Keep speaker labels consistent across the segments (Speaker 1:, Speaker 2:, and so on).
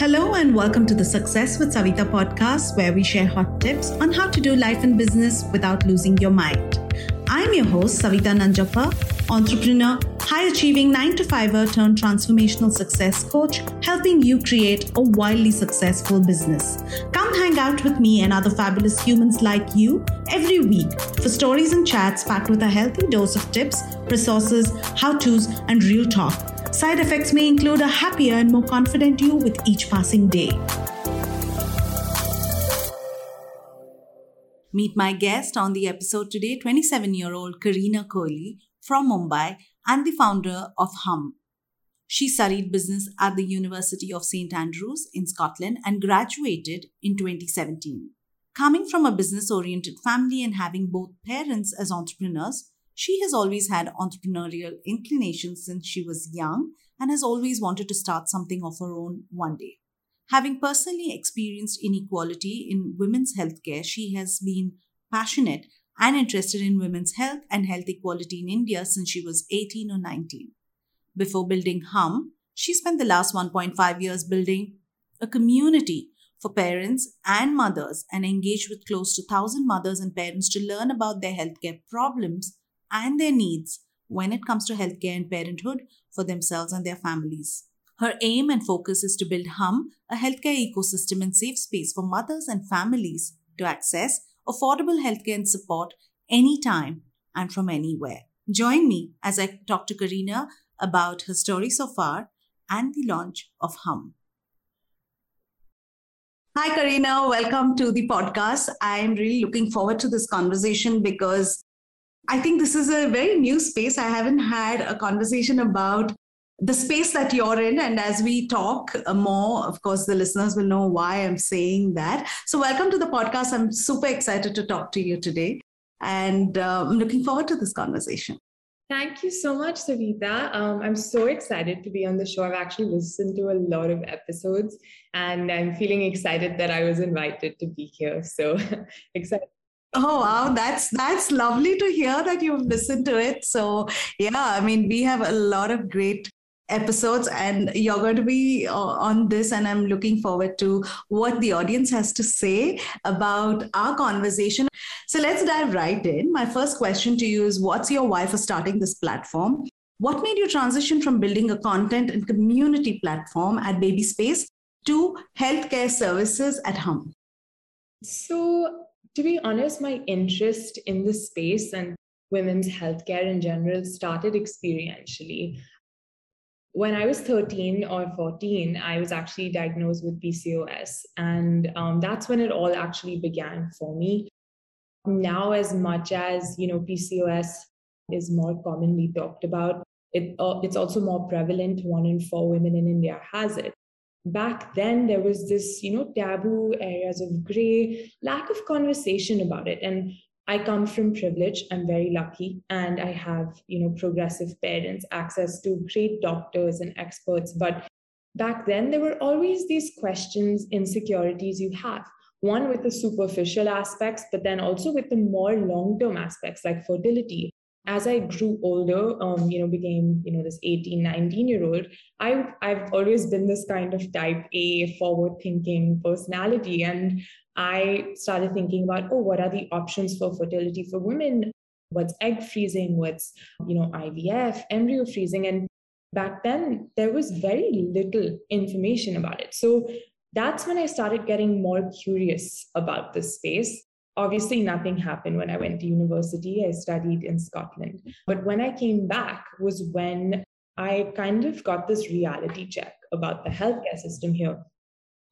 Speaker 1: Hello, and welcome to the Success with Savita podcast, where we share hot tips on how to do life and business without losing your mind. I'm your host, Savita Nanjappa, entrepreneur, high achieving 9 to 5er turned transformational success coach, helping you create a wildly successful business. Come hang out with me and other fabulous humans like you every week for stories and chats packed with a healthy dose of tips, resources, how to's, and real talk Side effects may include a happier and more confident you with each passing day. Meet my guest on the episode today 27 year old Karina Kohli from Mumbai and the founder of Hum. She studied business at the University of St. Andrews in Scotland and graduated in 2017. Coming from a business oriented family and having both parents as entrepreneurs, she has always had entrepreneurial inclinations since she was young and has always wanted to start something of her own one day. Having personally experienced inequality in women's healthcare, she has been passionate and interested in women's health and health equality in India since she was 18 or 19. Before building Hum, she spent the last 1.5 years building a community for parents and mothers and engaged with close to 1,000 mothers and parents to learn about their healthcare problems and their needs when it comes to healthcare and parenthood for themselves and their families. Her aim and focus is to build Hum, a healthcare ecosystem and safe space for mothers and families to access affordable healthcare and support anytime and from anywhere. Join me as I talk to Karina about her story so far and the launch of Hum. Hi, Karina. Welcome to the podcast. I'm really looking forward to this conversation because I think this is a very new space. I haven't had a conversation about the space that you're in. And as we talk uh, more, of course, the listeners will know why I'm saying that. So, welcome to the podcast. I'm super excited to talk to you today. And uh, I'm looking forward to this conversation.
Speaker 2: Thank you so much, Savita. Um, I'm so excited to be on the show. I've actually listened to a lot of episodes and I'm feeling excited that I was invited to be here. So excited
Speaker 1: Oh wow, that's that's lovely to hear that you've listened to it. So yeah, I mean, we have a lot of great episodes and you're going to be uh, on this and i'm looking forward to what the audience has to say about our conversation. So let's dive right in. My first question to you is what's your why for starting this platform? What made you transition from building a content and community platform at baby space to healthcare services at home?
Speaker 2: So to be honest, my interest in the space and women's healthcare in general started experientially. When I was 13 or 14, I was actually diagnosed with PCOS. And um, that's when it all actually began for me. Now, as much as, you know, PCOS is more commonly talked about, it, uh, it's also more prevalent. One in four women in India has it back then there was this you know taboo areas of gray lack of conversation about it. And i come from privilege. I'm very lucky. And i have you know progressive parents access to great doctors and experts. But back then there were always these questions insecurities you have. One with the superficial aspects but then also with the more long term aspects like fertility as I grew older, um, you know, became, you know, this 18, 19 year old, I, I've always been this kind of type A forward thinking personality. And I started thinking about, oh, what are the options for fertility for women? What's egg freezing? What's, you know, IVF, embryo freezing? And back then, there was very little information about it. So that's when I started getting more curious about this space obviously nothing happened when i went to university. I studied in scotland. But when i came back was when i kind of got this reality check about the healthcare system here.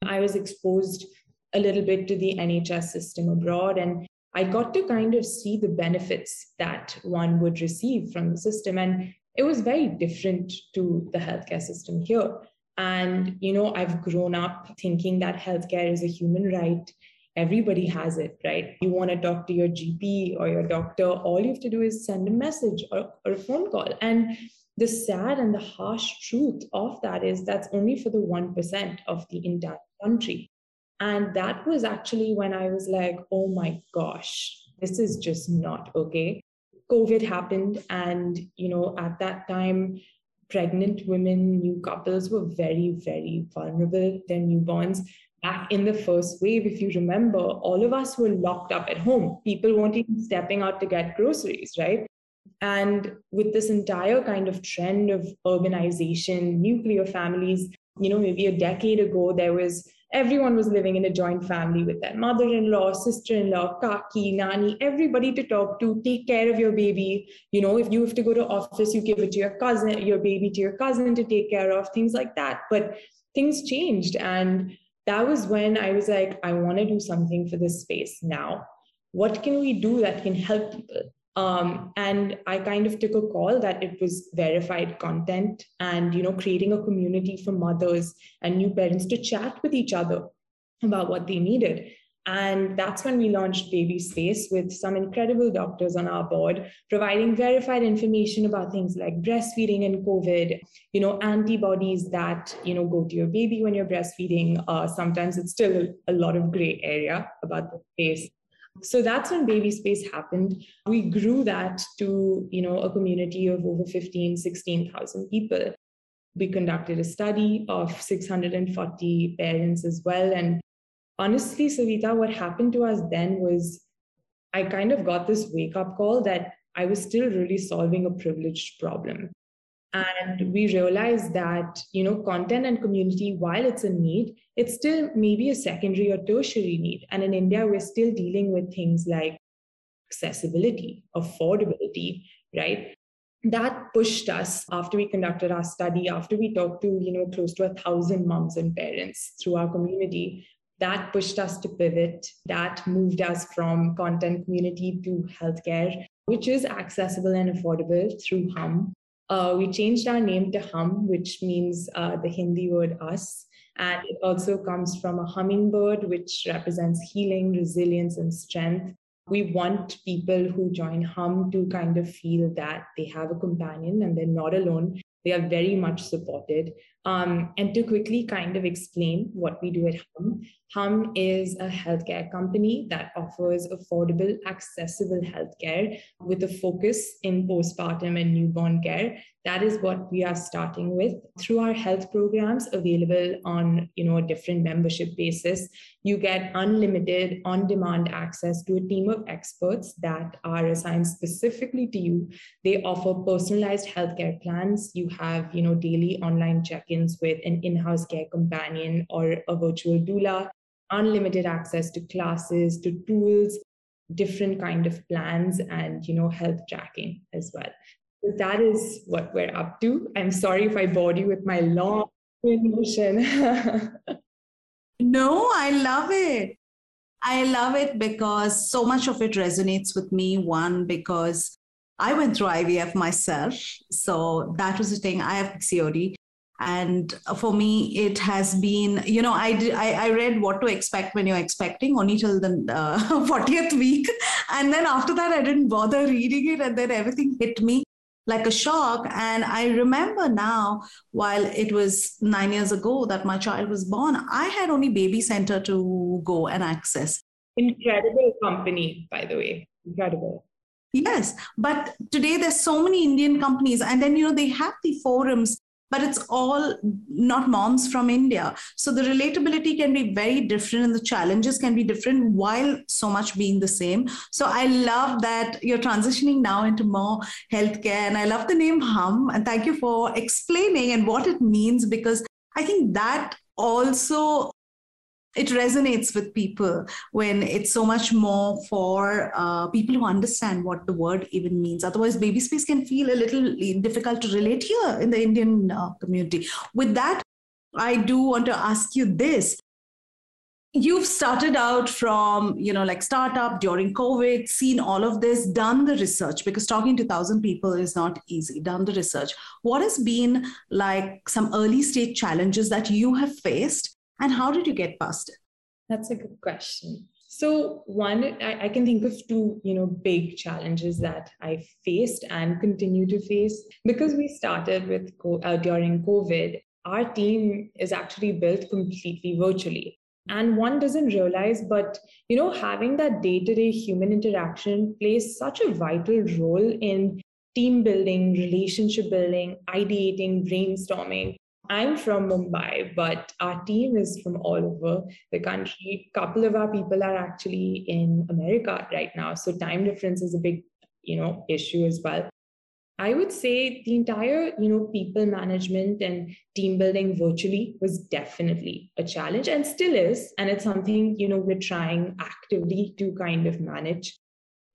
Speaker 2: I was exposed a little bit to the nhs system abroad and i got to kind of see the benefits that one would receive from the system. And it was very different to the healthcare system here. And you know i've grown up thinking that healthcare is a human right everybody has it, right? You want to talk to your GP or your doctor, all you have to do is send a message or, or a phone call. And the sad and the harsh truth of that is that's only for the 1% of the entire country. And that was actually when I was like, oh my gosh, this is just not okay. COVID happened. And, you know, at that time, pregnant women, new couples were very, very vulnerable. Their newborns back in the first wave, if you remember, all of us were locked up at home. People weren't even stepping out to get groceries, right? And with this entire kind of trend of urbanization, nuclear families, you know, maybe a decade ago, there was everyone was living in a joint family with their mother-in-law, sister-in-law, kaki, nani, everybody to talk to, take care of your baby. You know, if you have to go to office, you give it to your cousin, your baby to your cousin to take care of, things like that. But things changed. And that was when I was like, I want to do something for this space now. What can we do that can help people? Um, and I kind of took a call that it was verified content and you know creating a community for mothers and new parents to chat with each other about what they needed. And that's when we launched Baby Space with some incredible doctors on our board, providing verified information about things like breastfeeding and COVID, you know, antibodies that, you know, go to your baby when you're breastfeeding. Uh, sometimes it's still a, lot of gray area about the space. So that's when Baby Space happened. We grew that to, you know, a community of over 15, 16,000 people. We conducted a study of 640 parents as well. And honestly, Savita, what happened to us then was I kind of got this wake up call that I was still really solving a privileged problem. And we realized that, you know, content and community, while it's a need, it's still maybe a secondary or tertiary need. And in India, we're still dealing with things like accessibility, affordability, right? That pushed us after we conducted our study, after we talked to, you know, close to a thousand moms and parents through our community, that pushed us to pivot. That moved us from content community to healthcare, which is accessible and affordable through Hum. Uh, we changed our name to Hum, which means uh, the Hindi word us. And it also comes from a hummingbird, which represents healing, resilience, and strength. We want people who join Hum to kind of feel that they have a companion and they're not alone. They are very much supported. Um, and to quickly kind of explain what we do at Hum, Hum is a healthcare company that offers affordable, accessible healthcare with a focus in postpartum and newborn care. That is what we are starting with through our health programs available on you know a different membership basis. You get unlimited on-demand access to a team of experts that are assigned specifically to you. They offer personalized healthcare plans. You have you know daily online with an in-house care companion or a virtual doula unlimited access to classes, to tools, different kind of plans, and you know health tracking as well. So that is what we're up to. I'm sorry if I bored you with my long motion.
Speaker 1: no, I love it. I love it because so much of it resonates with me. One, because I went through IVF myself. So that was the thing. I have PCOD and for me it has been you know i did, I, I read what to expect when you're expecting only till the uh, 40th week. And then after that i didn't bother reading it. And then everything hit me like a shock. And i remember now while it was 9 years ago that my child was born i had only baby center to go and access.
Speaker 2: Incredible company by the way. Incredible.
Speaker 1: Yes, but today there's so many Indian companies, and then you know they have the forums but it's all not moms from India. So the relatability can be very different and the challenges can be different while so much being the same. So I love that you're transitioning now into more healthcare. And I love the name Hum. And thank you for explaining and what it means because I think that also it resonates with people when it's so much more for uh, people who understand what the word even means. Otherwise, baby space can feel a little difficult to relate here in the Indian uh, community. With that, I do want to ask you this. You've started out from, you know, like startup during COVID, seen all of this, done the research because talking to 1,000 people is not easy, done the research. What has been like some early stage challenges that you have faced and how did you get past it?
Speaker 2: That's a good question. So one, I, I, can think of two, you know, big challenges that I faced and continue to face because we started with uh, during COVID. Our team is actually built completely virtually, and one doesn't realize, but you know, having that day-to-day human interaction plays such a vital role in team building, relationship building, ideating, brainstorming. I'm from Mumbai, but our team is from all over the country. A couple of our people are actually in America right now. So time difference is a big, you know, issue as well. I would say the entire, you know, people management and team building virtually was definitely a challenge and still is. And it's something, you know, we're trying actively to kind of manage.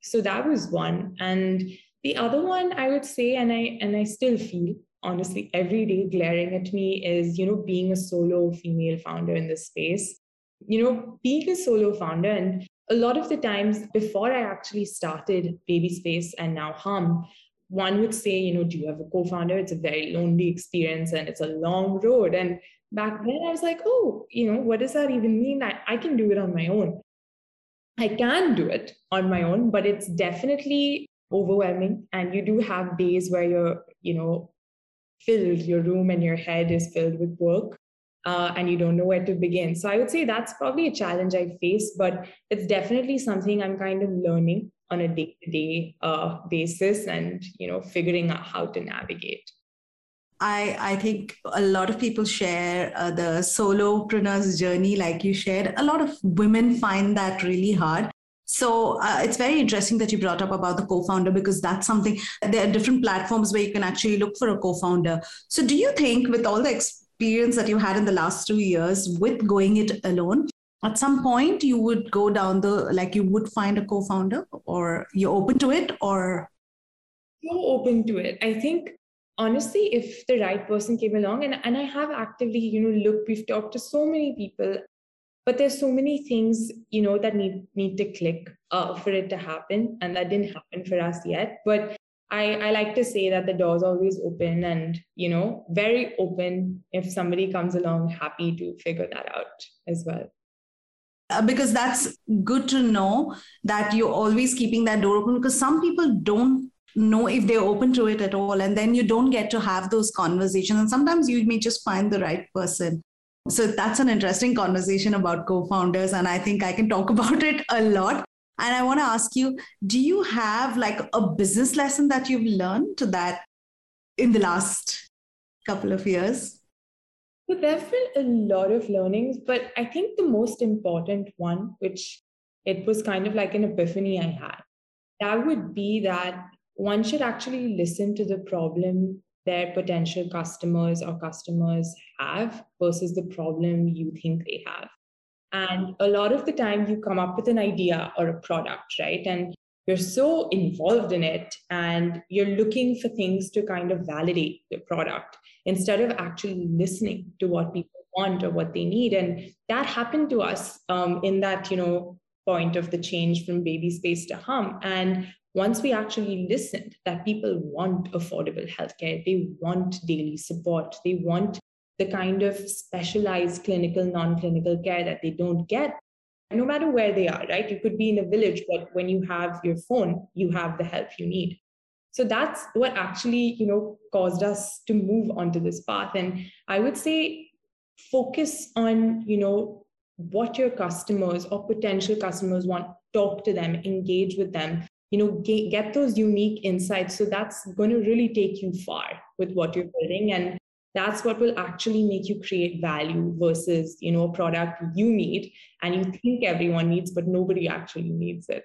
Speaker 2: So that was one. And the other one I would say, and I and I still feel honestly every day glaring at me is, you know, being a solo female founder in this space. You know, being a solo founder and a lot of the times before I actually started Baby Space and now Hum, one would say, you know, do you have a co-founder? It's a very lonely experience and it's a long road. And back then I was like, oh, you know, what does that even mean? I, I can do it on my own. I can do it on my own, but it's definitely overwhelming. And you do have days where you're, you know, filled, your room and your head is filled with work. Uh, and you don't know where to begin. So I would say that's probably a challenge I face, but it's definitely something I'm kind of learning on a day-to-day uh, basis and you know figuring out how to navigate
Speaker 1: I, I think a lot of people share uh, the solopreneur's journey, like you shared. A lot of women find that really hard. So uh, it's very interesting that you brought up about the co-founder because that's something. There are different platforms where you can actually look for a co-founder. So do you think, with all the experience that you had in the last two years with going it alone, at some point you would go down the like you would find a co-founder or you're open to it or
Speaker 2: so open to it i think honestly if the right person came along and, and i have actively you know look we've talked to so many people but there's so many things you know that need need to click uh, for it to happen and that didn't happen for us yet. But I, I like to say that the door's always open and you know very open if somebody comes along happy to figure that out as well.
Speaker 1: Uh, because that's good to know that you're always keeping that door open because some people don't know if they're open to it at all and then you don't get to have those conversations and sometimes you may just find the right person so that's an interesting conversation about co-founders and i think i can talk about it a lot. And i want to ask you do you have like a business lesson that you've learned that in the last couple of years?
Speaker 2: So there have been a lot of learnings, but I think the most important one, which it was kind of like an epiphany I had, that would be that one should actually listen to the problem their potential customers or customers have versus the problem you think they have. And a lot of the time, you come up with an idea or a product, right? And you're so involved in it and you're looking for things to kind of validate the product instead of actually listening to what people want or what they need and that happened to us um, in that you know point of the change from baby space to hum and once we actually listened that people want affordable healthcare they want daily support they want the kind of specialized clinical non-clinical care that they don't get no matter where they are, right? You could be in a village, but when you have your phone, you have the help you need. So that's what actually, you know, caused us to move onto this path. And I would say focus on, you know, what your customers or potential customers want, talk to them, engage with them, you know, get, get those unique insights. So that's going to really take you far with what you're building. And that's what will actually make you create value versus you know a product you need and you think everyone needs but nobody actually needs it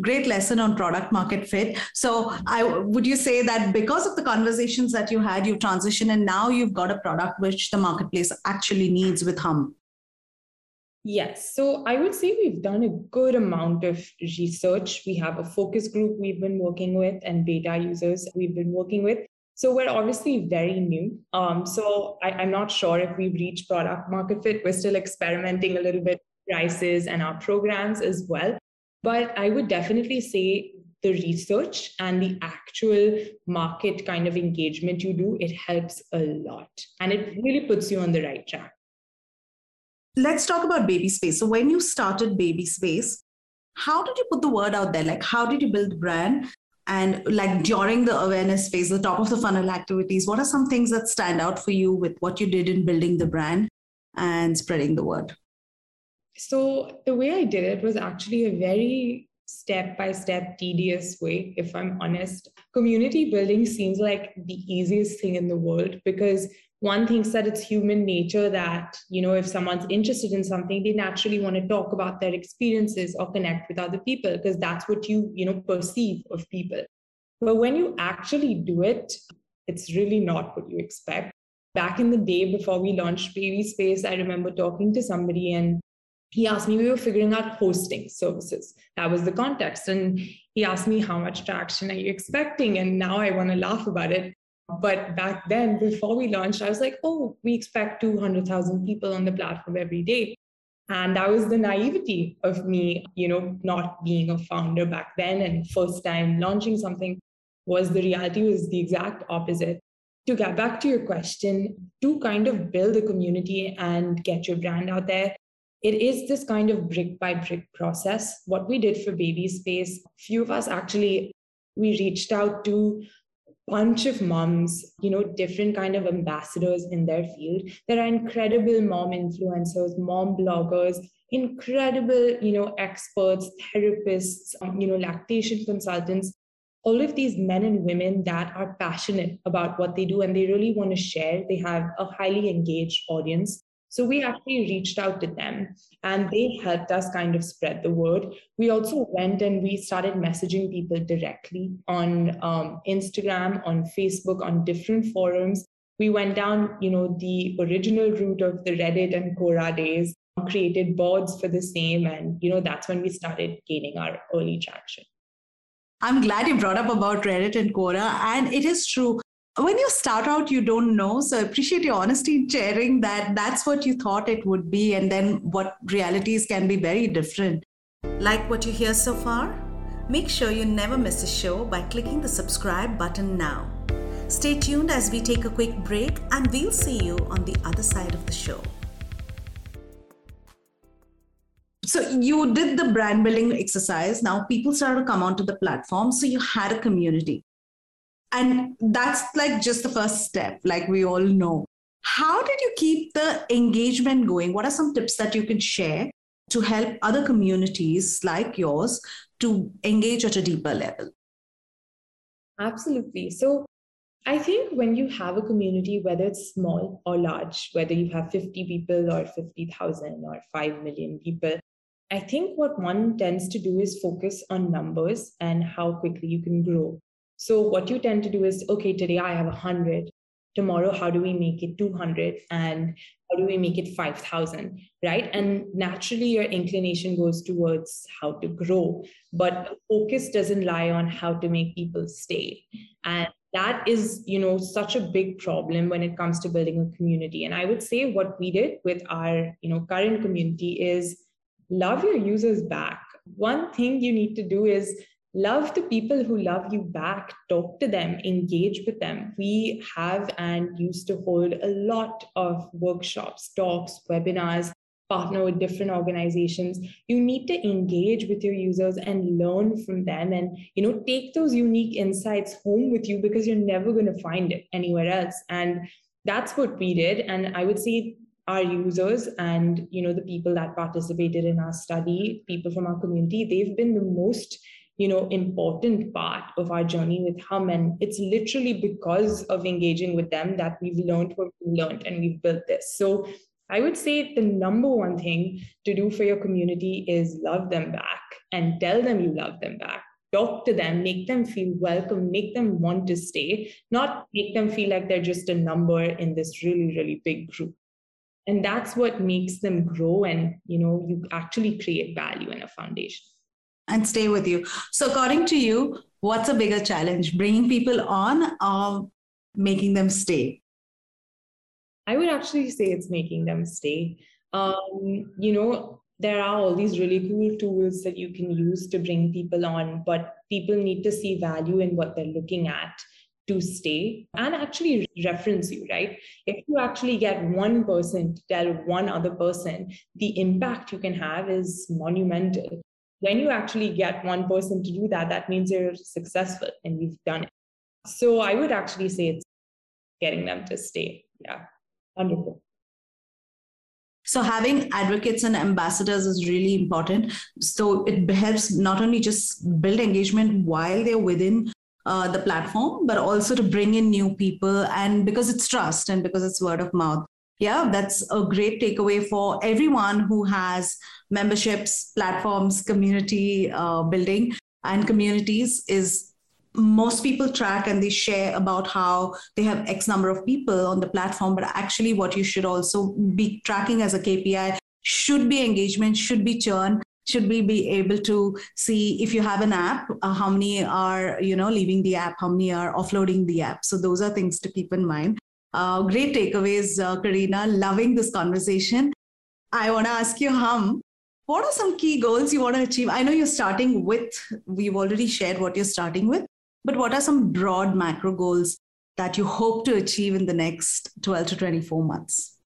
Speaker 1: great lesson on product market fit so i would you say that because of the conversations that you had you transitioned and now you've got a product which the marketplace actually needs with hum
Speaker 2: Yes. So I would say we've done a good amount of research. We have a focus group we've been working with and beta users we've been working with. So we're obviously very new. Um, so I, am not sure if we've reached product market fit. We're still experimenting a little bit prices and our programs as well. But I would definitely say the research and the actual market kind of engagement you do, it helps a lot. And it really puts you on the right track.
Speaker 1: Let's talk about Baby Space. So when you started Baby Space, how did you put the word out there? Like, how did you build the brand? and like during the awareness phase the top of the funnel activities what are some things that stand out for you with what you did in building the brand and spreading the word
Speaker 2: so the way i did it was actually a very step by step, tedious way, if I'm honest. Community building seems like the easiest thing in the world because one thinks that it's human nature that, you know, if someone's interested in something, they naturally want to talk about their experiences or connect with other people because that's what you, you know, perceive of people. But when you actually do it, it's really not what you expect. Back in the day before we launched Baby Space, I remember talking to somebody and he asked me, we were figuring out hosting services. That was the context. And he asked me, how much traction are you expecting? And now I want to laugh about it. But back then, before we launched, I was like, oh, we expect 200,000 people on the platform every day. And that was the naivety of me, you know, not being a founder back then and first time launching something was the reality was the exact opposite. To get back to your question, to kind of build a community and get your brand out there, it is this kind of brick by brick process. What we did for Baby Space, few of us actually we reached out to bunch of moms, you know, different kind of ambassadors in their field. There are incredible mom influencers, mom bloggers, incredible, you know, experts, therapists, um, you know, lactation consultants all of these men and women that are passionate about what they do and they really want to share. They have a highly engaged audience. So we actually reached out to them and they helped us kind of spread the word. We also went and we started messaging people directly on um, Instagram, on Facebook, on different forums. We went down, you know, the original route of the Reddit and Quora days, created boards for the same. And, you know, that's when we started gaining our early traction.
Speaker 1: I'm glad you brought up about Reddit and Quora. And it is true when you start out you don't know. So I appreciate your honesty in sharing that that's what you thought it would be and then what realities can be very different. Like what you hear so far? Make sure you never miss a show by clicking the subscribe button now. Stay tuned as we take a quick break and we'll see you on the other side of the show. So you did the brand building exercise. Now people started to come onto the platform. So you had a community and that's like just the first step, like we all know. How did you keep the engagement going? What are some tips that you can share to help other communities like yours to engage at a deeper level?
Speaker 2: Absolutely. So I think when you have a community, whether it's small or large, whether you have 50 people or 50,000 or 5 million people, I think what one tends to do is focus on numbers and how quickly you can grow. So what you tend to do is, okay, today I have 100. Tomorrow, how do we make it 200? And how do we make it 5,000? Right. And naturally, your inclination goes towards how to grow, but focus doesn't lie on how to make people stay. And that is you know such a big problem when it comes to building a community and i would say what we did with our you know current community is love your users back one thing you need to do is love the people who love you back. Talk to them. Engage with them. We have and used to hold a lot of workshops talks webinars partner with different organizations. You need to engage with your users and learn from them and you know take those unique insights home with you because you're never going to find it anywhere else. And that's what we did. And i would say our users and you know the people that participated in our study people from our community they've been the most you know important part of our journey with hum. And it's literally because of engaging with them that we've learned what we learned and we've built this. So i would say the number one thing to do for your community is love them back and tell them you love them back. Talk to them make them feel welcome make them want to stay not make them feel like they're just a number in this really really big group. And that's what makes them grow and you know you actually create value in a foundation
Speaker 1: and stay with you. So, according to you, what's a bigger challenge, bringing people on or making them stay?
Speaker 2: I would actually say it's making them stay. Um, you know, there are all these really cool tools that you can use to bring people on, but people need to see value in what they're looking at to stay and actually reference you, right? If you actually get one person to tell one other person, the impact you can have is monumental when you actually get one person to do that, that means you're successful and you've done it. So I would actually say it's getting them to stay. Yeah, wonderful.
Speaker 1: So having advocates and ambassadors is really important. So it helps not only just build engagement while they're within uh, the platform, but also to bring in new people and because it's trust and because it's word of mouth. Yeah, that's a great takeaway for everyone who has memberships, platforms, community uh, building, and communities is most people track and they share about how they have X number of people on the platform, but actually, what you should also be tracking as a KPI should be engagement, should be churn, should we be able to see if you have an app uh, how many are you know leaving the app how many are offloading the app. So those are things to keep in mind uh, great takeaways uh, karina loving this conversation i want to ask you hum what are some key goals you want to achieve i know you're starting with we've already shared what you're starting with but what are some broad macro goals that you hope to achieve in the next 12 to 24 months?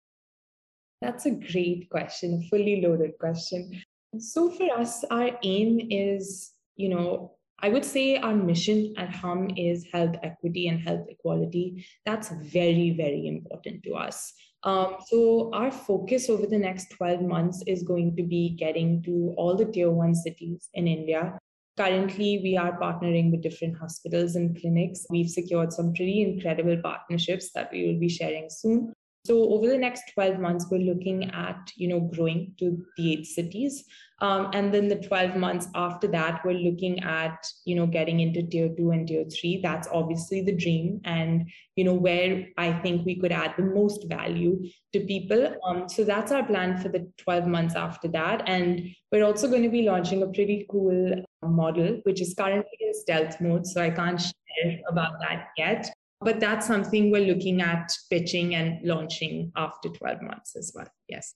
Speaker 2: That's a great question, fully loaded question. So for us, our aim is, you know, I would say our mission at Hum is health equity and health equality. That's very, very important to us. Um, so our focus over the next 12 months is going to be getting to all the tier one cities in India Currently, we are partnering with different hospitals and clinics. We've secured some pretty incredible partnerships that we will be sharing soon. So over the next 12 months, we're looking at, you know, growing to the eight cities. Um, and then the 12 months after that, we're looking at, you know, getting into tier two and tier three. That's obviously the dream and, you know, where I think we could add the most value to people. Um, so that's our plan for the 12 months after that. And we're also going to be launching a pretty cool model, which is currently in stealth mode. So I can't share about that yet. But that's something we're looking at pitching and launching after 12 months as well. Yes.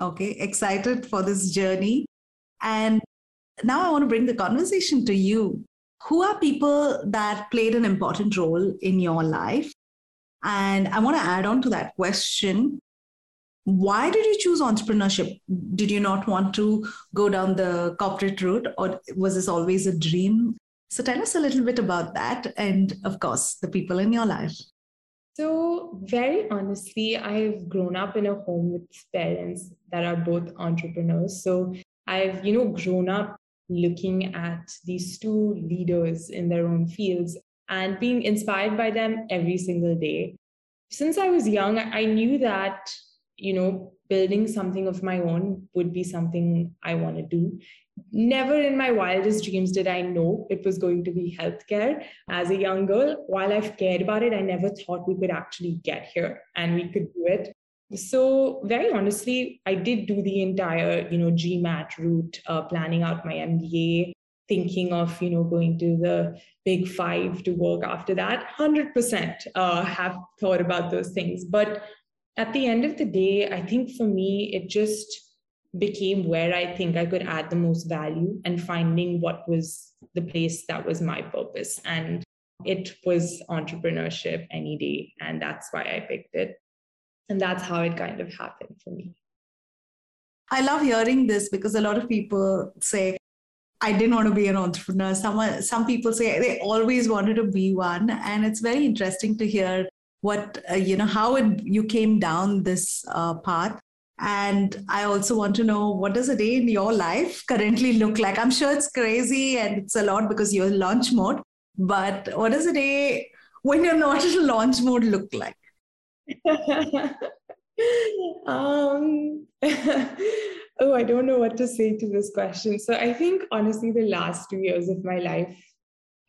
Speaker 1: Okay, excited for this journey. And now I want to bring the conversation to you. Who are people that played an important role in your life? And I want to add on to that question why did you choose entrepreneurship? Did you not want to go down the corporate route, or was this always a dream? So tell us a little bit about that and, of course, the people in your life.
Speaker 2: So, very honestly, I've grown up in a home with parents that are both entrepreneurs. So, I've, you know, grown up looking at these two leaders in their own fields and being inspired by them every single day. Since I was young, I knew that, you know, building something of my own would be something I want to do never in my wildest dreams did I know it was going to be healthcare. As a young girl, while I've cared about it, I never thought we could actually get here and we could do it. So very honestly, I did do the entire, you know, GMAT route, uh, planning out my MBA, thinking of, you know, going to the big five to work after that. 100% uh, have thought about those things. But at the end of the day, I think for me, it just became where I think I could add the most value and finding what was the place that was my purpose. And it was entrepreneurship any day. And that's why I picked it. And that's how it kind of happened for me.
Speaker 1: I love hearing this because a lot of people say, I didn't want to be an entrepreneur. Some, some people say they always wanted to be one. And it's very interesting to hear what, uh, you know, how it, you came down this uh, path and I also want to know what does a day in your life currently look like? I'm sure it's crazy and it's a lot because you're launch mode. But what does a day when you're not in launch mode look like?
Speaker 2: um, oh, I don't know what to say to this question. So I think honestly, the last two years of my life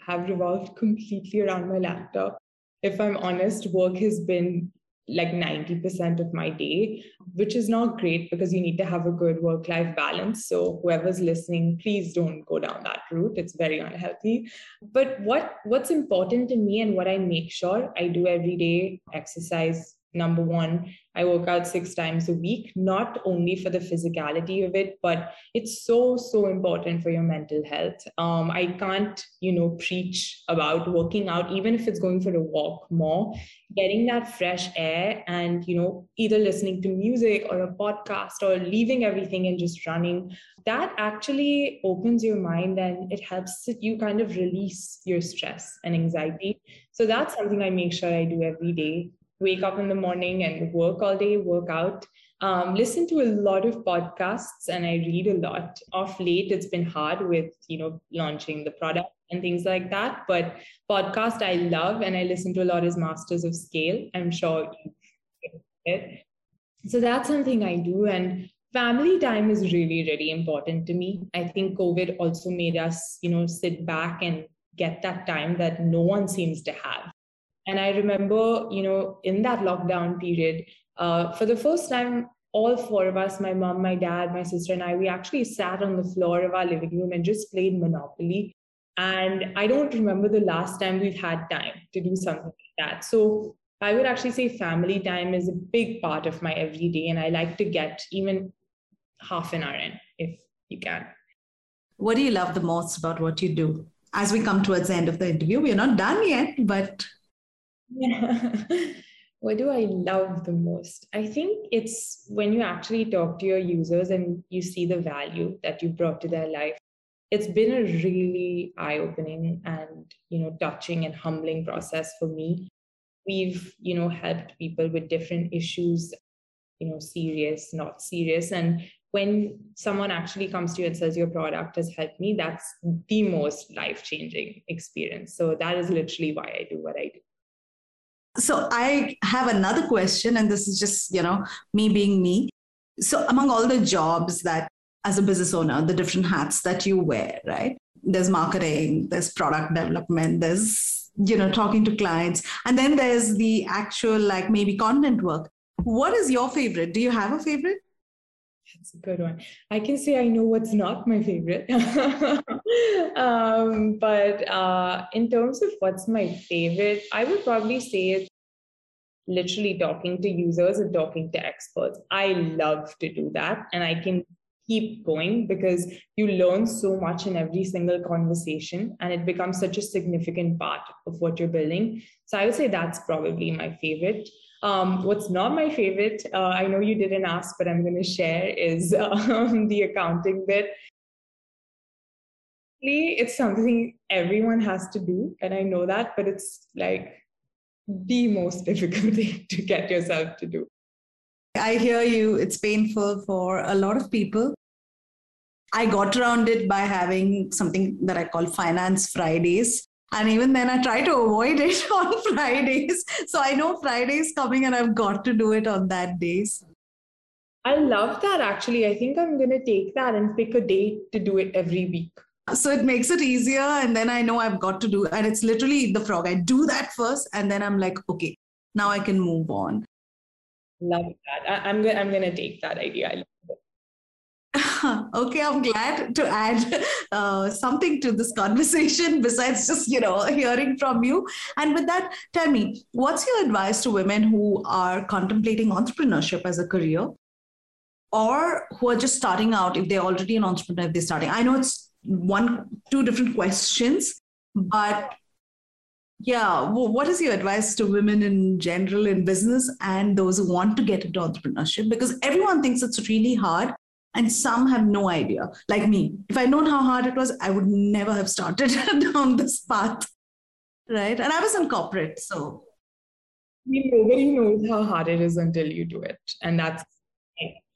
Speaker 2: have revolved completely around my laptop. If I'm honest, work has been like 90% of my day, which is not great because you need to have a good work life balance. So whoever's listening, please don't go down that route. It's very unhealthy. But what what's important to me and what I make sure I do every day, exercise number one i work out six times a week not only for the physicality of it but it's so so important for your mental health. Um, i can't you know preach about working out even if it's going for a walk more. Getting that fresh air and you know either listening to music or a podcast or leaving everything and just running that actually opens your mind and it helps you kind of release your stress and anxiety. So that's something i make sure i do every day wake up in the morning and work all day, work out. Um, listen to a lot of podcasts and I read a lot. Of late, it's been hard with you know launching the product and things like that. But podcast I love and I listen to a lot is Masters of Scale. I'm sure it. So that's something I do. And family time is really, really important to me. I think COVID also made us, you know, sit back and get that time that no one seems to have. And I remember, you know, in that lockdown period, uh, for the first time, all four of us, my mom, my dad, my sister, and I, we actually sat on the floor of our living room and just played Monopoly. And I don't remember the last time we've had time to do something like that. So I would actually say family time is a big part of my everyday, and I like to get even half an hour in if you can.
Speaker 1: What do you love the most about what you do? As we come towards the end of the interview, we're not done yet, but.
Speaker 2: Yeah. what do I love the most? I think it's when you actually talk to your users and you see the value that you brought to their life. It's been a really eye-opening and you know touching and humbling process for me we've you know helped people with different issues you know serious not serious and when someone actually comes to you and says your product has helped me that's the most life changing experience so that is literally why i do what i do
Speaker 1: so i have another question and this is just you know me being me. So among all the jobs that as a business owner the different hats that you wear right? There's marketing there's product development there's you know talking to clients and then there's the actual like maybe content work. What is your favorite? Do you have a favorite
Speaker 2: that's a good one i can say i know what's not my favorite um, but uh, in terms of what's my favorite i would probably say it's literally talking to users and talking to experts i love to do that and i can keep going because you learn so much in every single conversation and it becomes such a significant part of what you're building. So I would say that's probably my favorite. Um, what's not my favorite, uh, I know you didn't ask, but I'm going to share, is um, the accounting bit. It's something everyone has to do, and I know that, but it's like the most difficult thing to get yourself to do.
Speaker 1: I hear you. It's painful for a lot of people. I got around it by having something that I call Finance Fridays. And even then, I try to avoid it on Fridays. So I know Friday's coming and I've got to do it on that days.
Speaker 2: I love that actually. I think I'm going to take that and pick a day to do it every week.
Speaker 1: So it makes it easier. And then I know I've got to do And it's literally the frog. I do that first. And then I'm like, okay, now I can move on.
Speaker 2: Love that. I, am going. I'm going to take that idea.
Speaker 1: okay, I'm glad to add uh, something to this conversation besides just you know hearing from you. And with that, tell me, what's your advice to women who are contemplating entrepreneurship as a career, or who are just starting out? If they're already an entrepreneur, if they're starting, I know it's one, two different questions, but yeah what is your advice to women in general in business and those who want to get into entrepreneurship because everyone thinks it's really hard and some have no idea like me. If i'd known how hard it was i would never have started down this path right? And i was in corporate so.
Speaker 2: Nobody knows how hard it is until you do it. And that's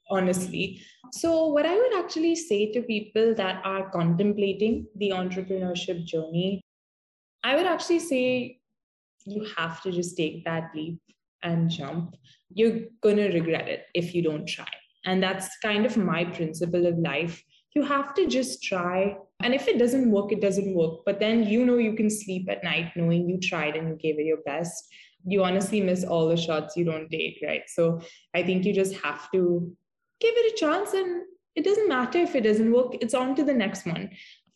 Speaker 2: honestly. So what i would actually say to people that are contemplating the entrepreneurship journey I would actually say you have to just take that leap and jump. You're going to regret it if you don't try. And that's kind of my principle of life. You have to just try. And if it doesn't work, it doesn't work. But then you know you can sleep at night knowing you tried and you gave it your best. You honestly miss all the shots you don't take, right? So I think you just have to give it a chance and it doesn't matter if it doesn't work, it's on to the next one.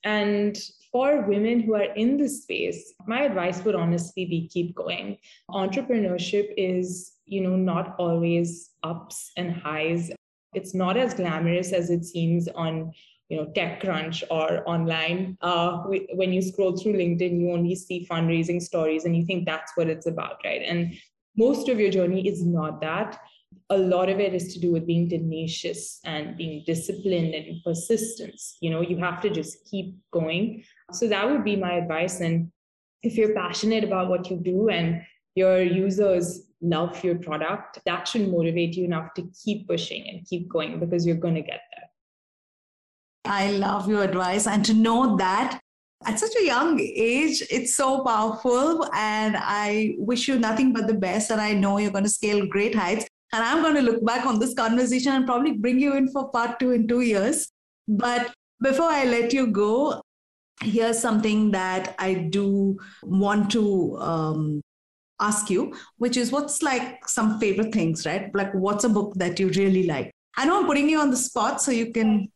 Speaker 2: And for women who are in this space, my advice would honestly be keep going. Entrepreneurship is, you know, not always ups and highs. It's not as glamorous as it seems on you know techcrunch or online uh, when you scroll through linkedin you only see fundraising stories and you think that's what it's about right and most of your journey is not that a lot of it is to do with being tenacious and being disciplined and persistence. You know, you have to just keep going. So that would be my advice. And if you're passionate about what you do and your users love your product, that should motivate you enough to keep pushing and keep going because you're going to get there.
Speaker 1: I love your advice. And to know that at such a young age, it's so powerful. And I wish you nothing but the best. And I know you're going to scale great heights. And I'm going to look back on this conversation and probably bring you in for part two in two years. But before I let you go, here's something that I do want to um, ask you, which is what's like some favorite things, right? Like, what's a book that you really like? I know I'm putting you on the spot, so you can.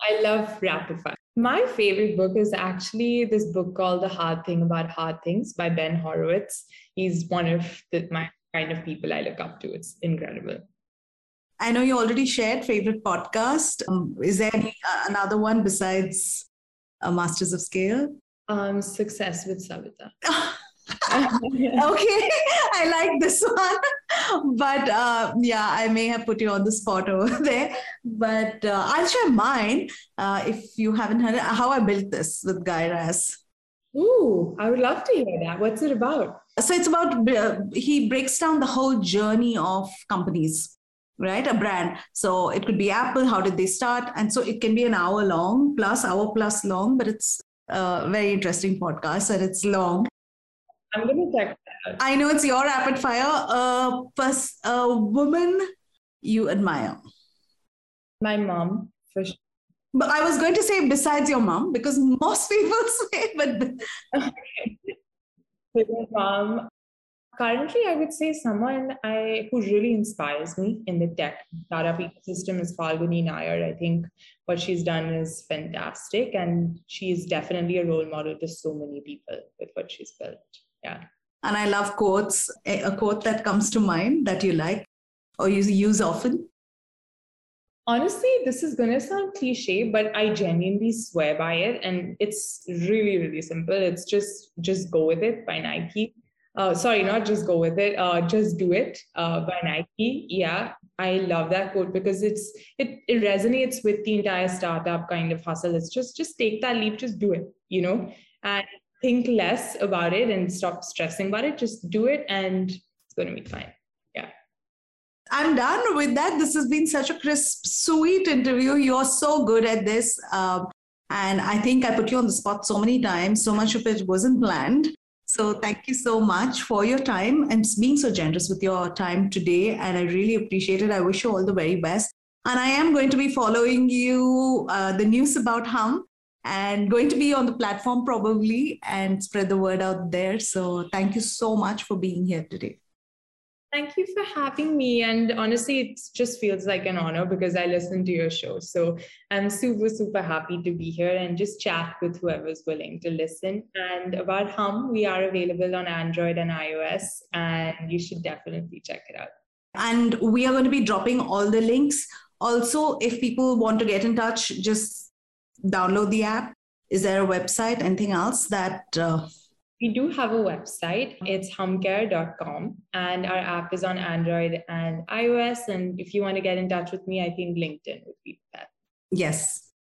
Speaker 2: I love rapid fire. My favorite book is actually this book called The Hard Thing About Hard Things by Ben Horowitz. He's one of the, my kind of people I look up to. It's incredible.
Speaker 1: I know you already shared favorite podcast. Um, is there any, uh, another one besides uh, Masters of Scale?
Speaker 2: Um, Success with Savita.
Speaker 1: okay, I like this one. But uh, yeah, I may have put you on the spot over there. But uh, I'll share mine uh, if you haven't heard it, how I built this with Guy Raz.
Speaker 2: Ooh, I would love to hear that. What's it about?
Speaker 1: So it's about, uh, he breaks down the whole journey of companies right a brand so it could be apple how did they start and so it can be an hour long plus hour plus long but it's a very interesting podcast and it's long
Speaker 2: i'm to check that.
Speaker 1: I know it's your rapid fire. Uh, plus a woman you admire.
Speaker 2: My mom for sure.
Speaker 1: But i was going to say besides your mom because most people say but
Speaker 2: okay. my mom currently i would say someone i who really inspires me in the tech startup ecosystem is falguni nayar i think what she's done is fantastic and she is definitely a role model to so many people with what she's built yeah.
Speaker 1: And i love quotes a quote that comes to mind that you like or you use often.
Speaker 2: Honestly this is going to sound cliche but i genuinely swear by it and it's really really simple. It's just just go with it by nike. Uh, sorry, not just go with it, uh, just do it uh, by Nike. Yeah, I love that quote because it's it, it resonates with the entire startup kind of hustle. It's just just take that leap, just do it, you know, and think less about it and stop stressing about it. Just do it, and it's going to be fine. Yeah.
Speaker 1: I'm done with that. This has been such a crisp, sweet interview. You're so good at this. Um, and I think I put you on the spot so many times. So much of it wasn't planned. So thank you so much for your time and being so generous with your time today. And I really appreciate it. I wish you all the very best. And I am going to be following you, uh, the news about Hum, and going to be on the platform probably and spread the word out there. So thank you so much for being here today.
Speaker 2: Thank you for having me. And honestly, it just feels like an honor because I listen to your show. So I'm super, super happy to be here and just chat with whoever's willing to listen. And about Hum, we are available on Android and iOS, and you should definitely check it out.
Speaker 1: And we are going to be dropping all the links. Also, if people want to get in touch, just download the app. Is there a website? Anything else that uh,
Speaker 2: we do have a website. It's humcare.com, and our app is on Android and iOS. And if you want to get in touch with me, I think LinkedIn would be that.
Speaker 1: Yes.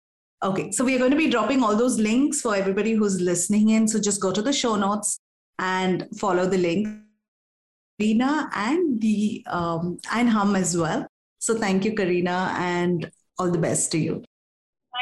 Speaker 1: Okay. So we are going to be dropping all those links for everybody who's listening in. So just go to the show notes and follow the link. Karina and the um, and Hum as well. So thank you, Karina, and all the best to you.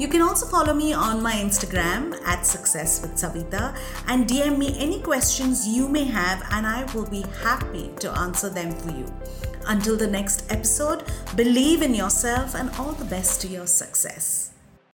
Speaker 1: You can also follow me on my Instagram at Success with Savita and DM me any questions you may have, and I will be happy to answer them for you. Until the next episode, believe in yourself and all the best to your success.